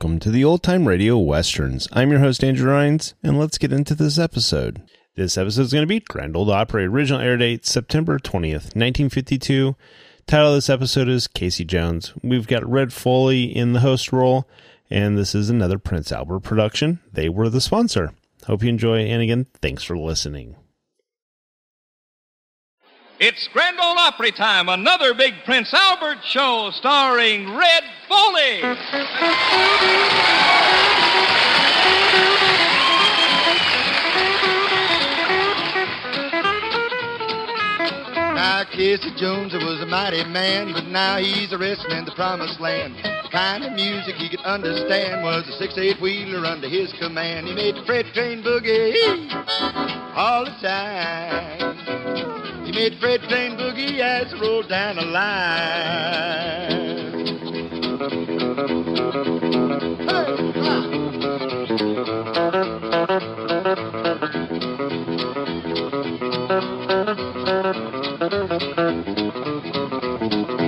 Welcome to the Old Time Radio Westerns. I'm your host, Andrew Rhynes, and let's get into this episode. This episode is going to be Grand Ole Opry. Original air date September 20th, 1952. Title of this episode is Casey Jones. We've got Red Foley in the host role, and this is another Prince Albert production. They were the sponsor. Hope you enjoy, and again, thanks for listening. It's Grand Ole Opry time, another big Prince Albert show starring Red Foley. Now, Casey Jones was a mighty man, but now he's a resting in the promised land. The kind of music he could understand was a six-eight wheeler under his command. He made the freight train boogie all the time. Made freight train boogie as it rolled down the line.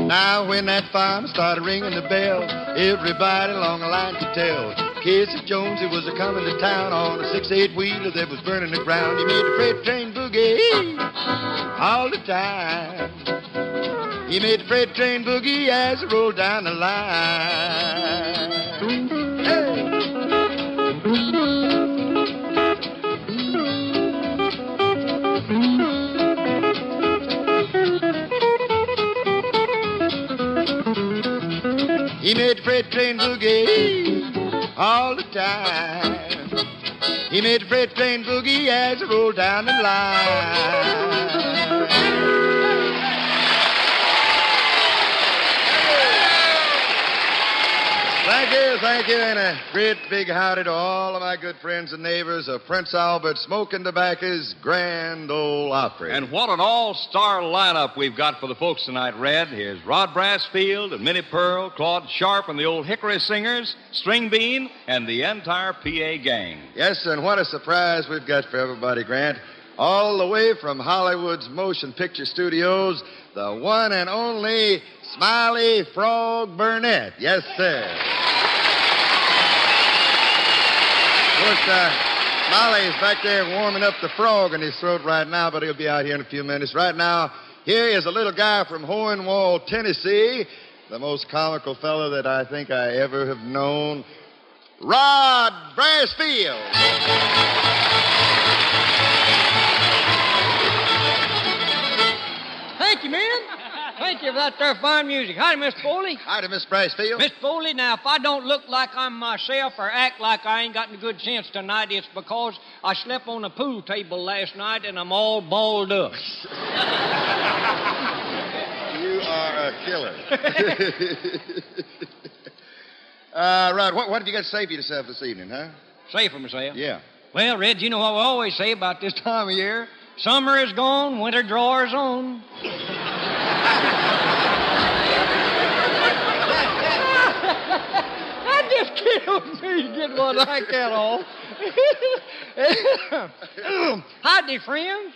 Now when that fireman started ringing the bell, everybody along the line could tell. Casey Jones, he was a coming to town on a six-eight wheeler that was burning the ground. He made the freight train boogie all the time. He made the freight train boogie as it rolled down the line. He made the freight train boogie all the time. He made freight train boogie as it rolled down the line. Thank you, thank you, and a great big howdy to all of my good friends and neighbors of Prince Albert Smoking Tobacco's Grand Ole Opry. And what an all-star lineup we've got for the folks tonight, Red. Here's Rod Brassfield and Minnie Pearl, Claude Sharp and the old Hickory Singers, String Bean, and the entire PA gang. Yes, and what a surprise we've got for everybody, Grant. All the way from Hollywood's motion picture studios, the one and only Smiley Frog Burnette. Yes, sir. Of course, uh, Smiley's back there warming up the frog in his throat right now, but he'll be out here in a few minutes. Right now, here is a little guy from Hohenwald, Tennessee, the most comical fellow that I think I ever have known, Rod Brassfield. Thank you for that there fine music. Hi, Miss Foley. Hi to Miss Brassfield. Miss Foley, now, if I don't look like I'm myself or act like I ain't got any good sense tonight, it's because I slept on a pool table last night and I'm all balled up. You are a killer. uh, Rod, what, what have you got to say for yourself this evening, huh? Say for myself. Yeah. Well, Red, you know what we always say about this time of year? Summer is gone, winter drawers on. killed me, get one like that off. Howdy, friends.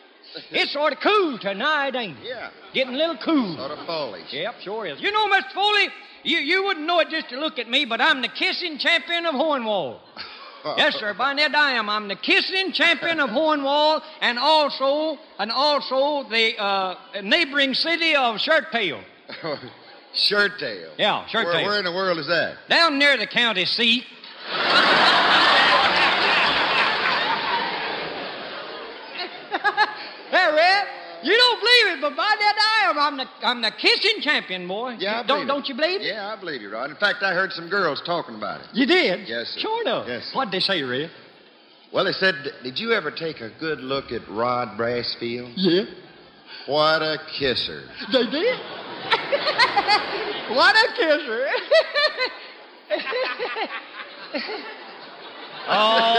It's sort of cool tonight, ain't it? Yeah. Getting a little cool. Sort of foliage. Yep, sure is. You know, Mr. Foley, you, you wouldn't know it just to look at me, but I'm the kissing champion of Hohenwald. yes, sir. By Ned I am. I'm the kissing champion of Hohenwald and also and also the uh, neighboring city of Shirttail. Shirt tail. Yeah, Shirt where, Tail. Where in the world is that? Down near the county seat. hey, Red, you don't believe it, but by that I am. I'm the I'm the kissing champion, boy. Yeah, I don't believe don't you believe it? Yeah, I believe you, Rod. In fact, I heard some girls talking about it. You did? Yes, sir. Sure enough. Yes, sir. What'd they say, Red? Well, they said, did you ever take a good look at Rod Brassfield? Yeah, What a kisser. they did. what a kisser. Oh,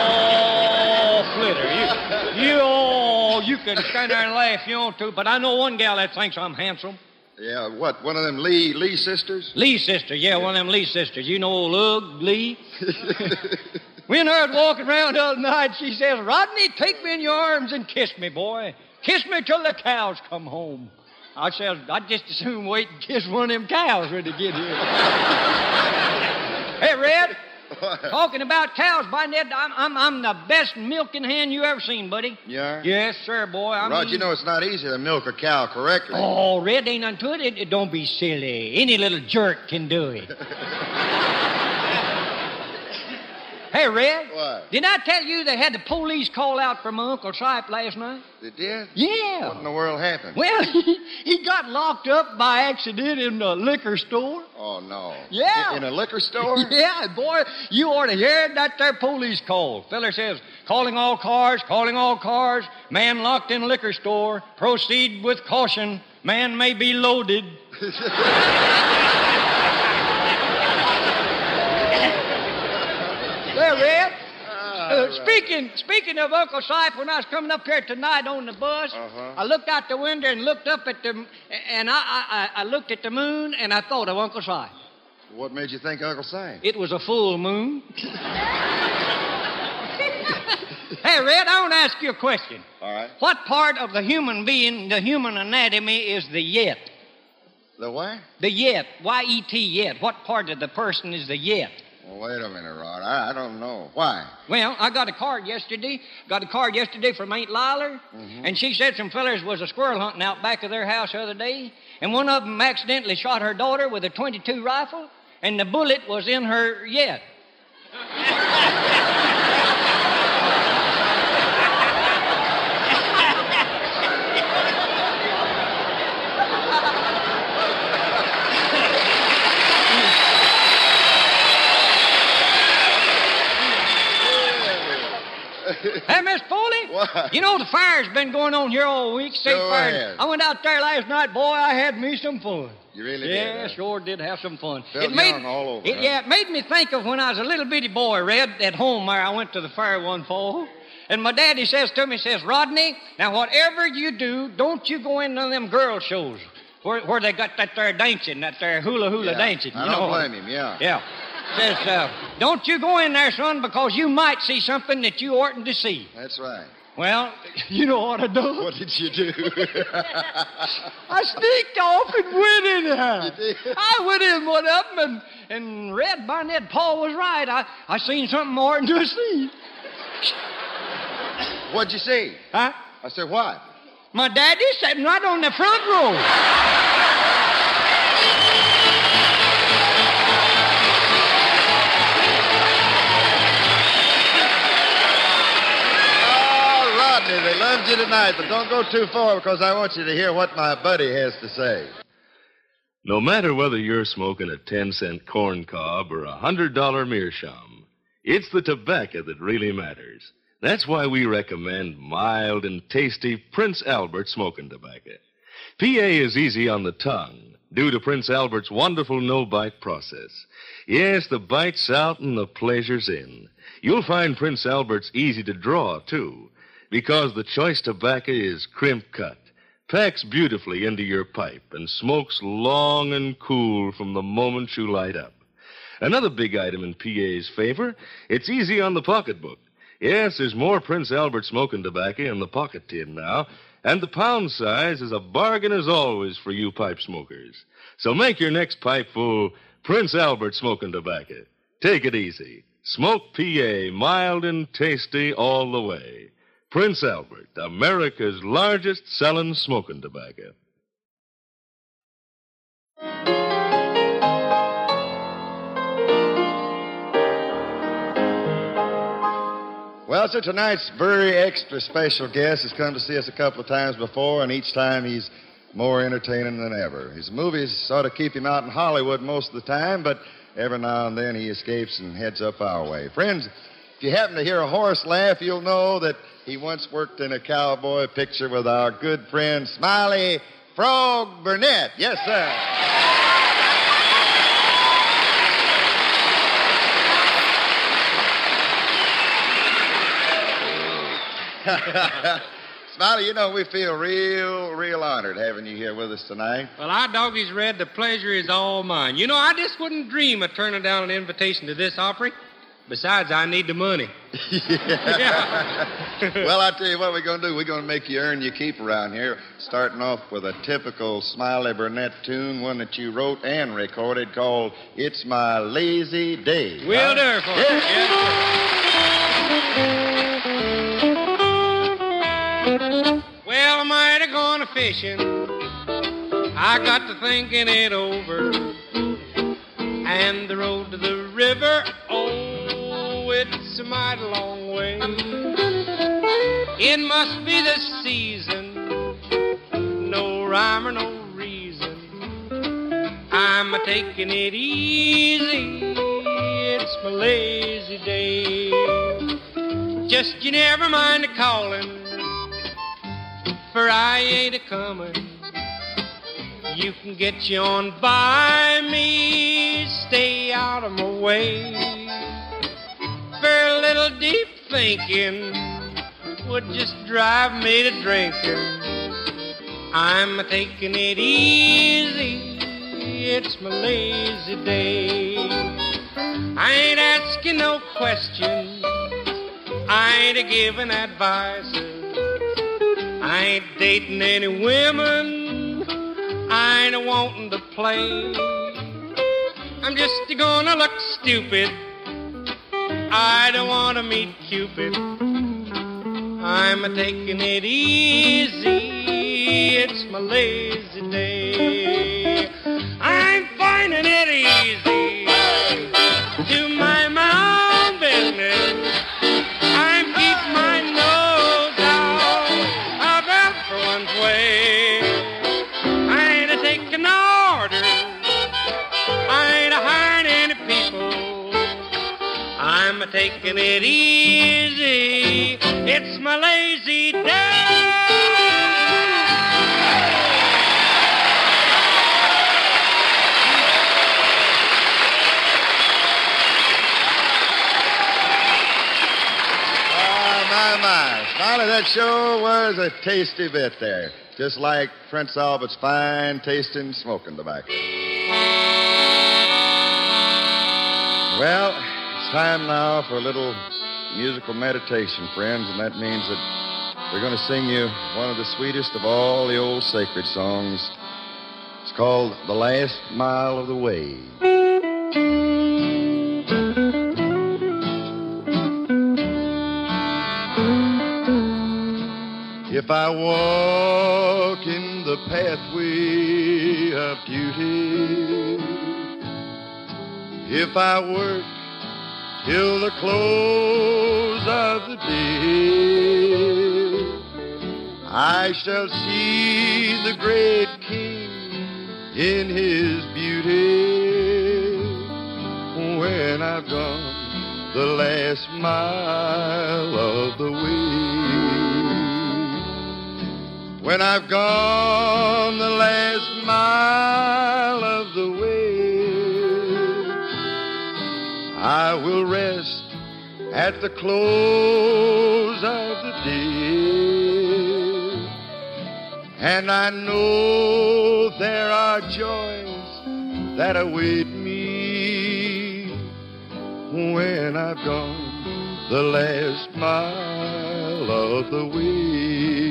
Oh, Flitter, you, you, oh, you can stand there and laugh if you want to, but I know one gal that thinks I'm handsome. Yeah, what, one of them Lee Lee sisters? Lee sister, yeah, one of them Lee sisters. You know old Ugg Lee? we and her was walking around the other night. She says, Rodney, take me in your arms and kiss me, boy. Kiss me till the cows come home. I says, I'd just as soon wait and kiss one of them cows when they get here. hey, Red, talking about cows, by Ned, I'm, I'm, I'm the best milking hen you ever seen, buddy. Yeah? Yes, sir, boy. I Rod, mean- you know it's not easy to milk a cow correctly. Oh, Red ain't unto it. it- Don't be silly. Any little jerk can do it. hey, Red. What? Did I tell you they had the police call out for my Uncle Sipe last night? They did? Yeah. What in the world happened? Well, he, he got locked up by accident in the liquor store. Oh, no. Yeah. In, in a liquor store? Yeah, boy, you ought to hear that there police call. Feller says, calling all cars, calling all cars. Man locked in liquor store. Proceed with caution. Man may be loaded. Well, Red, uh, speaking speaking of Uncle Sipe, when I was coming up here tonight on the bus, Uh-huh. I looked out the window and looked up at the, and I, I, I looked at the moon and I thought of Uncle Sipe. What made you think Uncle Sam? It was a full moon. hey, Red, I want to ask you a question. All right. What part of the human being, the human anatomy, is the yet? The what? The yet. Y E T yet. What part of the person is the yet? Well, wait a minute, Rod. I, I don't know. Why? Well, I got a card yesterday. Got a card yesterday from Aunt Lila, mm-hmm. and she said some fellers was a squirrel hunting out back of their house the other day, and one of them accidentally shot her daughter with a 22 rifle, and the bullet was in her yet. Hey, Miss Foley. What? You know the fire's been going on here all week. State Sure fire. I went out there last night, boy. I had me some fun. You really yeah, did. huh? sure did have some fun. Felt young all over, it- huh? Yeah, it made me think of when I was a little bitty boy, Red, at home there. I went to the fire one fall. And my daddy says to me, says, Rodney, now whatever you do, don't you go in none of them girl shows where, where they got that there dancing, that there hula hula Yeah. dancing. I you don't know. blame him, yeah. Yeah. Says, uh, don't you go in there, son, because you might see something that you oughtn't to see. That's right. Well, you know what I done? What did you do? I sneaked off and went in there. I went in one of them and, and Red Barnett Paul was right. I, I seen something more than just see. What'd you see? Huh? I said, what? My daddy sitting right on the front row. They loved you tonight, but don't go too far because I want you to hear what my buddy has to say. No matter whether you're smoking a 10 cent corn cob or a $100 meerschaum, it's the tobacco that really matters. That's why we recommend mild and tasty Prince Albert smoking tobacco. PA is easy on the tongue due to Prince Albert's wonderful no bite process. Yes, the bite's out and the pleasure's in. You'll find Prince Albert's easy to draw, too, because the choice tobacco is crimp cut, packs beautifully into your pipe, and smokes long and cool from the moment you light up. Another big item in PA's favor, it's easy on the pocketbook. Yes, there's more Prince Albert smoking tobacco in the pocket tin now, and the pound size is a bargain as always for you pipe smokers. So make your next pipe full Prince Albert smoking tobacco. Take it easy. Smoke PA, mild and tasty all the way. Prince Albert, America's largest selling smoking tobacco. Well, sir, tonight's very extra special guest has come to see us a couple of times before, and each time he's more entertaining than ever. His movies sort of keep him out in Hollywood most of the time, but every now and then he escapes and heads up our way. Friends, if you happen to hear a horse laugh, you'll know that he once worked in a cowboy picture with our good friend Smiley Frog Burnette. Yes, sir. Smiley, you know, we feel real, real honored having you here with us tonight. Well, our doggies read the pleasure is all mine. You know, I just wouldn't dream of turning down an invitation to this Opry. Besides, I need the money. yeah. well, I tell you what we're going to do. We're going to make you earn your keep around here, starting off with a typical Smiley Burnette tune, one that you wrote and recorded called It's My Lazy Day. Will do for yes. Well, I might have gone a fishing. I got to thinking it over. And the road to the river, oh, it's a mighty long way. It must be the season, no rhyme or no reason. I'm a taking it easy, it's my lazy day. Just you never mind a calling, for I ain't a coming. You can get you on by me, stay out of my way. Little deep thinking would just drive me to drinking. I'm taking it easy, it's my lazy day. I ain't asking no questions, I ain't giving advice. I ain't dating any women. I ain't wanting to play. I'm just gonna look stupid. I don't wanna meet Cupid. I'm a taking it easy. It's my lazy day. I'm finding it easy Taking it easy. It's my lazy day. Oh. Smiley, that sure was a tasty bit there. Just like Prince Albert's fine tasting smoking tobacco. Well, time now for a little musical meditation, friends, and that means that we're going to sing you one of the sweetest of all the old sacred songs. It's called The Last Mile of the Way. If I walk in the pathway of duty, if I work till the close of the day, I shall see the great King in his beauty. When I've gone the last mile of the way. When I've gone the last mile I will rest at the close of the day. And I know there are joys that await me when I've gone the last mile of the way.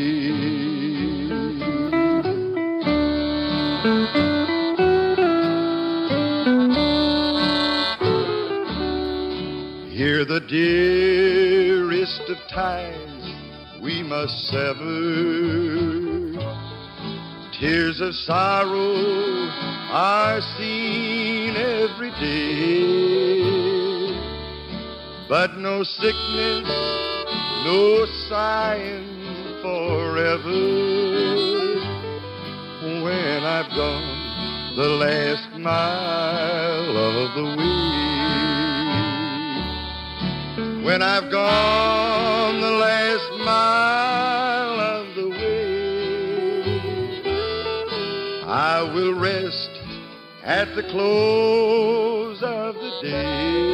Hear the dearest of ties we must sever. Tears of sorrow are seen every day. But no sickness, no sighing forever. When I've gone the last mile of the way. When I've gone the last mile of the way, I will rest at the close of the day.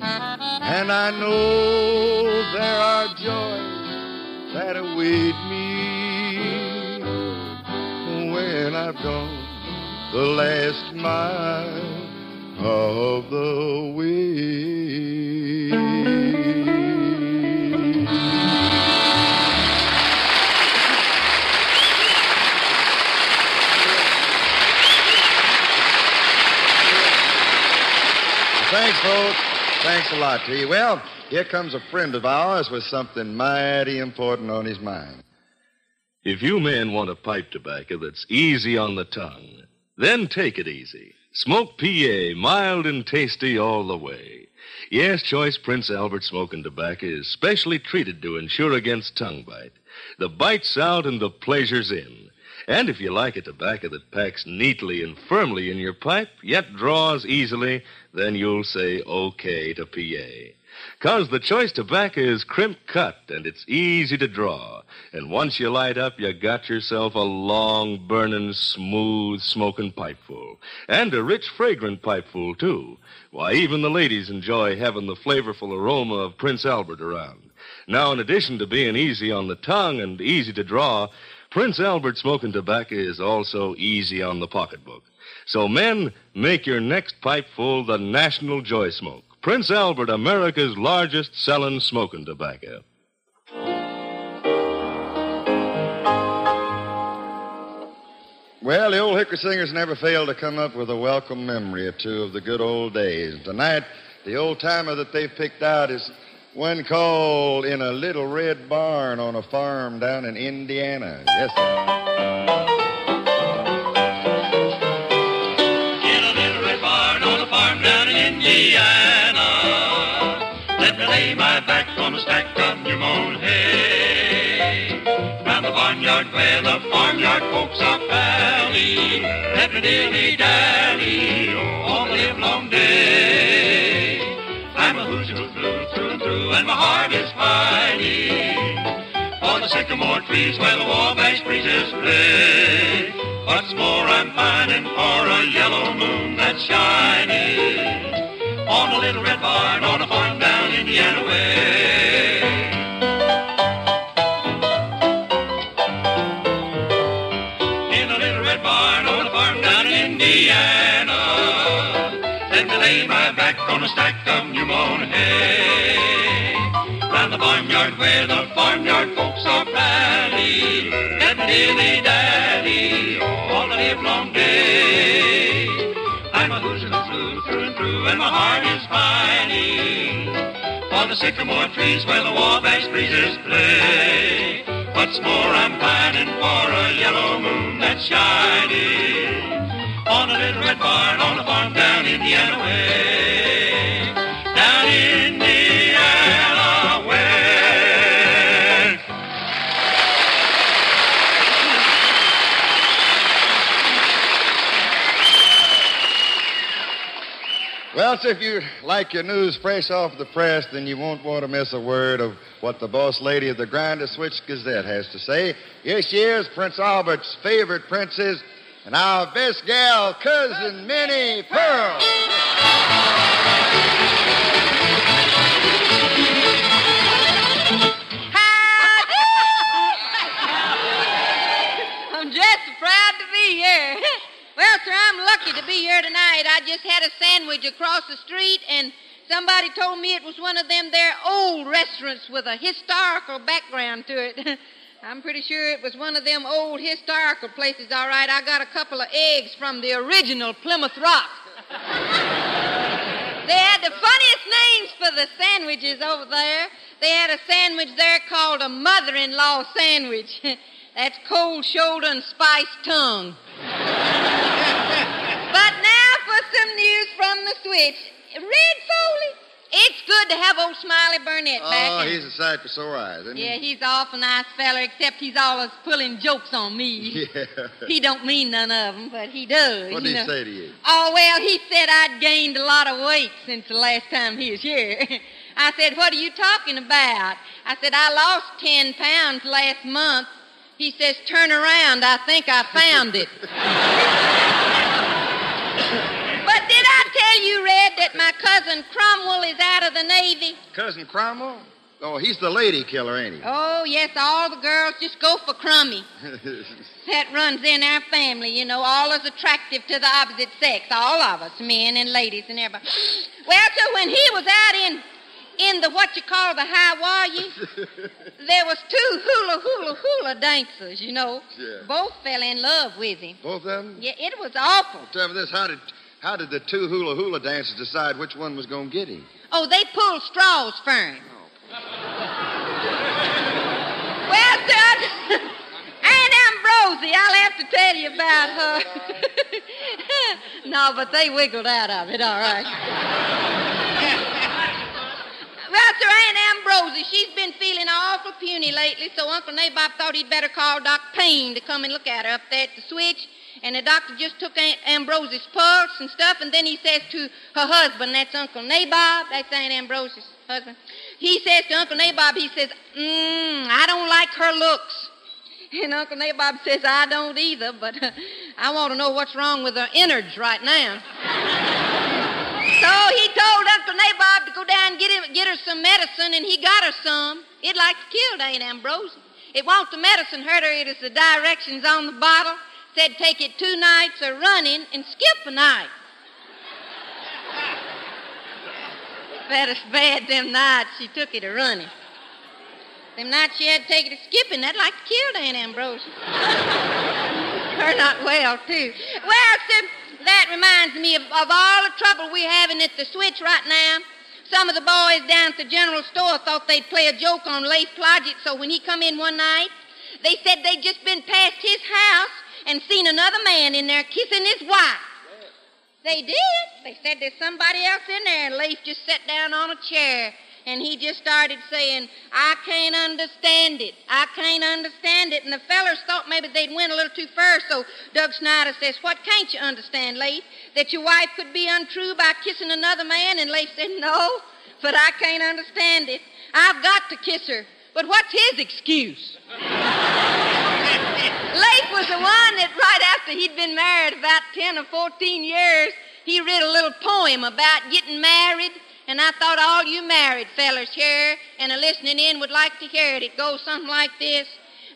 And I know there are joys that await me when I've gone the last mile of the way. Thanks, folks. Thanks a lot to you. Well, here comes a friend of ours with something mighty important on his mind. If you men want a pipe tobacco that's easy on the tongue, then take it easy. Smoke PA, mild and tasty all the way. Yes, Choice Prince Albert smoking tobacco is specially treated to ensure against tongue bite. The bite's out and the pleasure's in. And if you like a tobacco that packs neatly and firmly in your pipe, yet draws easily, then you'll say okay to PA. Cause the choice tobacco is crimp cut and it's easy to draw. And once you light up, you got yourself a long, burning, smooth, smoking pipeful. And a rich, fragrant pipeful, too. Why, even the ladies enjoy having the flavorful aroma of Prince Albert around. Now, in addition to being easy on the tongue and easy to draw, Prince Albert smoking tobacco is also easy on the pocketbook. So, men, make your next pipe full the National Joy Smoke. Prince Albert, America's largest selling smoking tobacco. Well, the old Hickory Singers never fail to come up with a welcome memory or two of the good old days. Tonight, the old timer that they've picked out is one called In a Little Red Barn on a Farm down in Indiana. Yes, sir. The where the farmyard folks are pally. Let me dilly dally all the live long day. I'm a Hoosier through, through and through, and my heart is pining. For the sycamore trees where the wabash breezes play. What's more, I'm pining for a yellow moon that's shining on a little red barn on a farm down Indiana way. Barnyard where the farmyard folks are let me dilly dally all the live long day. I'm a Hoosier through, through and through, and my heart is pining for the sycamore trees where the wabash breezes play. What's more, I'm pining for a yellow moon that's shining on a little red barn on a farm down Indiana way. Down Indiana Well, if you like your news fresh off the press, then you won't want to miss a word of what the boss lady of the Grinder Switch Gazette has to say. Here she is, Prince Albert's favorite princess, and our best gal, Cousin Minnie Pearl. Across the street, and somebody told me it was one of them there old restaurants with a historical background to it. I'm pretty sure it was one of them old historical places, all right. I got a couple of eggs from the original Plymouth Rock. They had the funniest names for the sandwiches over there. They had a sandwich there called a mother in law sandwich. That's cold shoulder and spiced tongue. but now for some news from the switch. Red Foley, it's good to have old Smiley Burnette back. Oh, he's a sight for sore eyes, isn't Yeah, he's an awful nice feller, except he's always pulling jokes on me. he? Yeah. He don't mean none of them, but he does. What did he know. say to you? Oh, well, he said I'd gained a lot of weight since the last time he was here. I said, What are you talking about? I said, I lost 10 pounds last month. He says, Turn around. I think I found it. but did I tell you, Red, that my cousin Cromwell is out of the Navy? Cousin Cromwell? Oh, he's the lady killer, ain't he? Oh, yes, all the girls just go for Crummy. That runs in our family, you know, all is attractive to the opposite sex, all of us, men and ladies and everybody. Well, so when he was out in in the what you call the Hawaii, there was two hula hula hula dancers, you know. Yeah. Both fell in love with him. Both of them? Yeah, it was awful. Tell me this, how did how did the two hula hula dancers decide which one was going to get him? Oh, they pulled straws, Fern. well, sir, Aunt Ambrosie, I'll have to tell you about her. no, but they wiggled out of it, all right. well, sir, Aunt Ambrosie, she's been feeling awful puny lately, so Uncle Nabob thought he'd better call Doc Payne to come and look at her up there at the switch. And the doctor just took Aunt Ambrosie's pulse and stuff, and then he says to her husband, that's Uncle Nabob, that's Aunt Ambrosie's husband. He says to Uncle Nabob, he says, Mmm, I don't like her looks. And Uncle Nabob says, I don't either, but uh, I want to know what's wrong with her innards right now. so he told Uncle Nabob to go down and get, him, get her some medicine, and he got her some. It like to kill Aunt Ambrosie. It won't the medicine hurt her, it is the directions on the bottle. Said take it two nights of running and skip a night. That is bad them nights she took it a running. Them nights she had to take it a skipping, that'd like to kill Aunt Ambrosie. Her not well, too. Well, sir, that reminds me of, of all the trouble we're having at the switch right now. Some of the boys down at the general store thought they'd play a joke on Leif Plodgett, so when he come in one night, they said they'd just been past his house and seen another man in there kissing his wife. They did. They said there's somebody else in there, and Leif just sat down on a chair and he just started saying, I can't understand it. I can't understand it. And the fellers thought maybe they'd went a little too far, so Doug Snyder says, What can't you understand, Leif? That your wife could be untrue by kissing another man? And Leif said, No, but I can't understand it. I've got to kiss her. But what's his excuse? Leif was the one that right after he'd been married about 10 or 14 years, he read a little poem about getting married. And I thought all you married fellers here and are listening in would like to hear it. It goes something like this.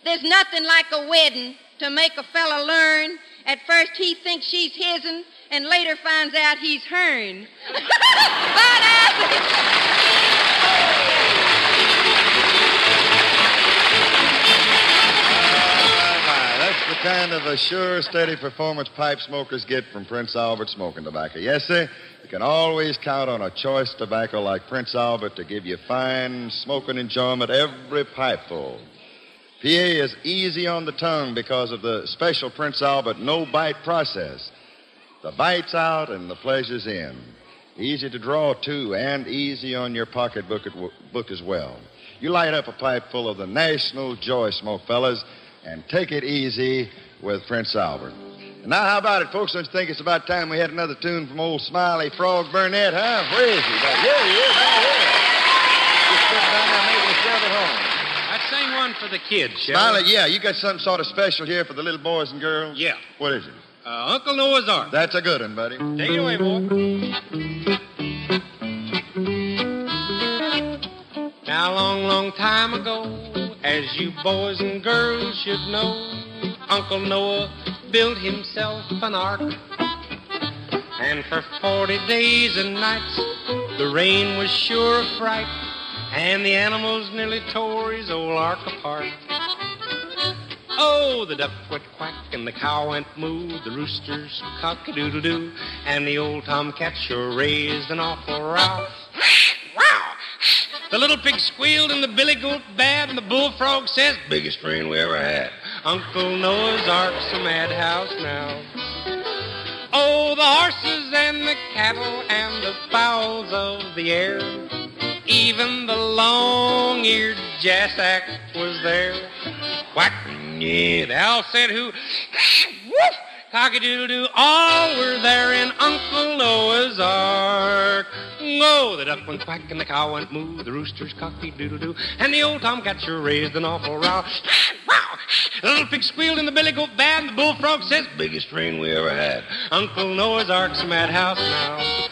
There's nothing like a wedding to make a fella learn. At first he thinks she's his'n, and later finds out he's hern. Bye now. Kind of a sure, steady performance pipe smokers get from Prince Albert smoking tobacco. Yes, sir. You can always count on a choice tobacco like Prince Albert to give you fine smoking enjoyment every pipeful. PA is easy on the tongue because of the special Prince Albert no bite process. The bite's out and the pleasure's in. Easy to draw, too, and easy on your pocketbook at- book as well. You light up a pipe full of the National Joy Smoke, fellas, and take it easy with Prince Albert. And now, how about it, folks? Don't you think it's about time we had another tune from old Smiley Frog Burnette, huh? Where is he? Here he is, right here. Just sitting down there making himself at home. I'd sing one for the kids, shall Smiley, yeah, you got something sort of special here for the little boys and girls? Yeah. What is it? Uh, Uncle Noah's Ark. That's a good one, buddy. Take it away, boy. Now, a long, long time ago, as you boys and girls should know, Uncle Noah built himself an ark. And for 40 days and nights, the rain was sure a fright, and the animals nearly tore his old ark apart. Oh, the duck went quack and the cow went moo, the roosters cock-a-doodle-doo, and the old tomcat sure raised an awful row. Wow! The little pig squealed and the billy goat bad, and the bullfrog says, biggest friend we ever had. Uncle Noah's Ark's a madhouse now. Oh, the horses and the cattle and the fowls of the air Even the long-eared jassack was there. Quack, yeah, the owl said who, ah, woof, cock-a-doodle-doo, all were there in Uncle Noah's Ark. Oh, the duck went quack and the cow went moo, the roosters cock-a-doodle-doo, and the old tomcat sure raised an awful row. The little pig squealed and the billy goat bad, the bullfrog says, biggest rain we ever had. Uncle Noah's Ark's a madhouse now.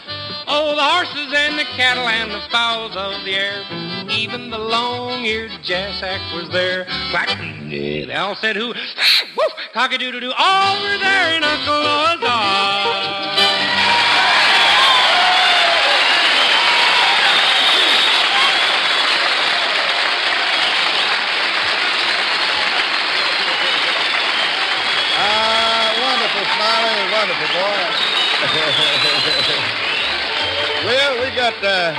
Oh, the horses and the cattle and the fowls of the air. Even the long-eared jassack was there. Quack, they all said who? Woof, cock-a-doodle-doo, over there in Uncle Noah's. Ah, wonderful, boy. well, we got uh,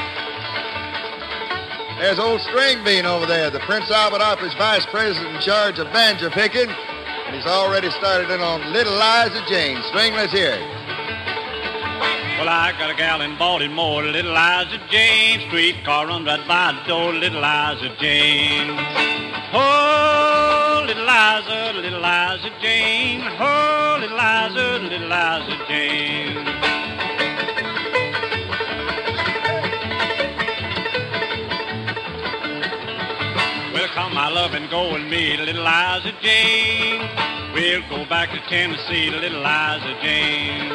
there's old String Bean over there, the Prince Albert Opry's vice president in charge of banjo picking, and he's already started in on Little Liza Jane. String, let's hear it. Well, I got a gal in Baltimore, little Liza Jane. Streetcar runs right by the door, little Liza Jane. Oh, little Liza, little Liza Jane. Oh, little Liza, little Liza Jane. Well, come, my love, and go and meet little Liza Jane. We'll go back to Tennessee to little Liza Jane.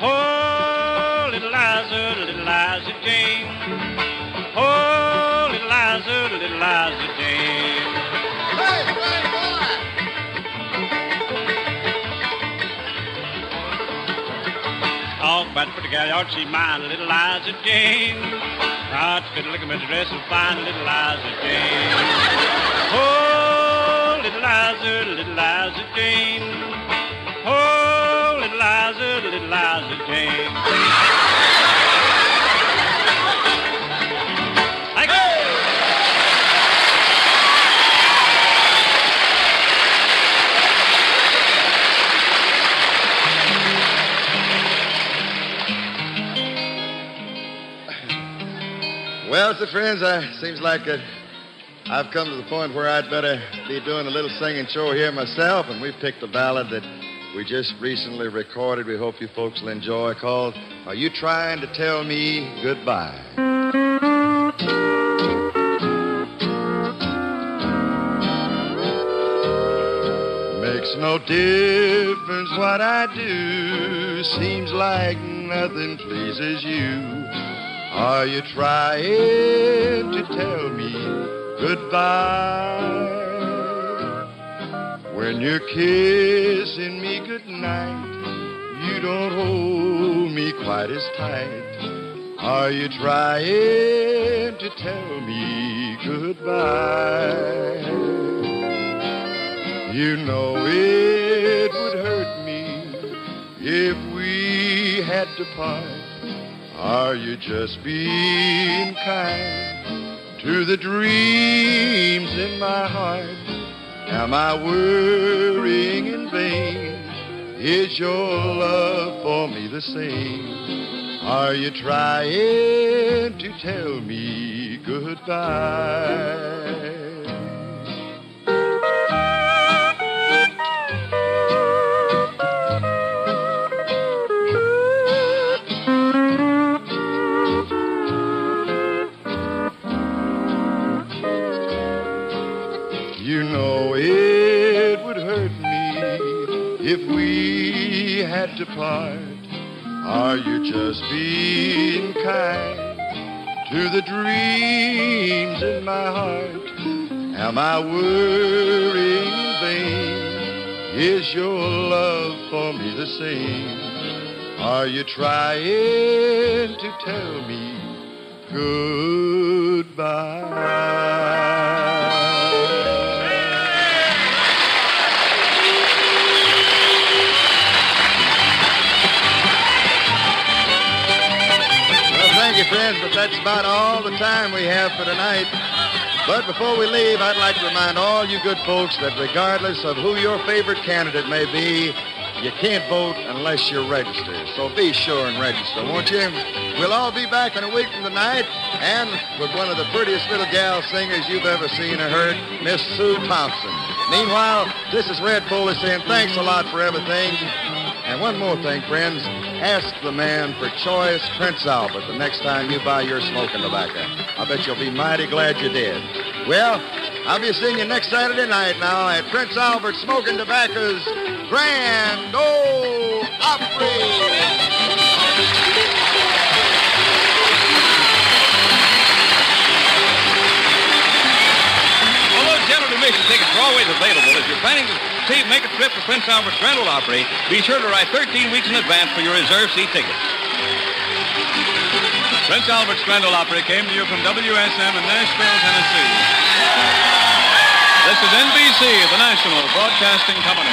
Oh, little Liza, little Liza Jane. Oh, little Liza, little Liza Jane. Hey, String boy! Oh, but for the gal, ought she mind little Liza Jane. I'd fit look at my dress and find little Liza Jane. Oh, little Liza, little Liza Jane. Oh, little Liza, little Liza Jane. Well, friends, uh, seems like uh, I've come to the point where I'd better be doing a little singing show here myself, and we've picked a ballad that we just recently recorded. We hope you folks will enjoy. Called "Are You Trying to Tell Me Goodbye?" Makes no difference what I do. Seems like nothing pleases you. Are you trying to tell me goodbye? When you're kissing me goodnight, you don't hold me quite as tight. Are you trying to tell me goodbye? You know it would hurt me if we had to part. Are you just being kind to the dreams in my heart? Am I worrying in vain? Is your love for me the same? Are you trying to tell me goodbye? Had to part. Are you just being kind to the dreams in my heart? Am I worrying vain? Is your love for me the same? Are you trying to tell me goodbye? Friends, but that's about all the time we have for tonight. But before we leave, I'd like to remind all you good folks that regardless of who your favorite candidate may be, you can't vote unless you're registered. So be sure and register, won't you? We'll all be back in a week from tonight, and with one of the prettiest little gal singers you've ever seen or heard, Miss Sue Thompson. Meanwhile, this is Red Foley saying thanks a lot for everything. And one more thing, friends. Ask the man for choice Prince Albert the next time you buy your smoking tobacco. I bet you'll be mighty glad you did. Well, I'll be seeing you next Saturday night now at Prince Albert Smoking Tobacco's Grand Ole Opry. Tickets are always available, if you're planning to see, make a trip to Prince Albert's Grand Ole Opry, be sure to write 13 weeks in advance for your reserve seat tickets. Prince Albert's Grand Ole Opry came to you from WSM in Nashville, Tennessee. This is NBC, the national broadcasting company.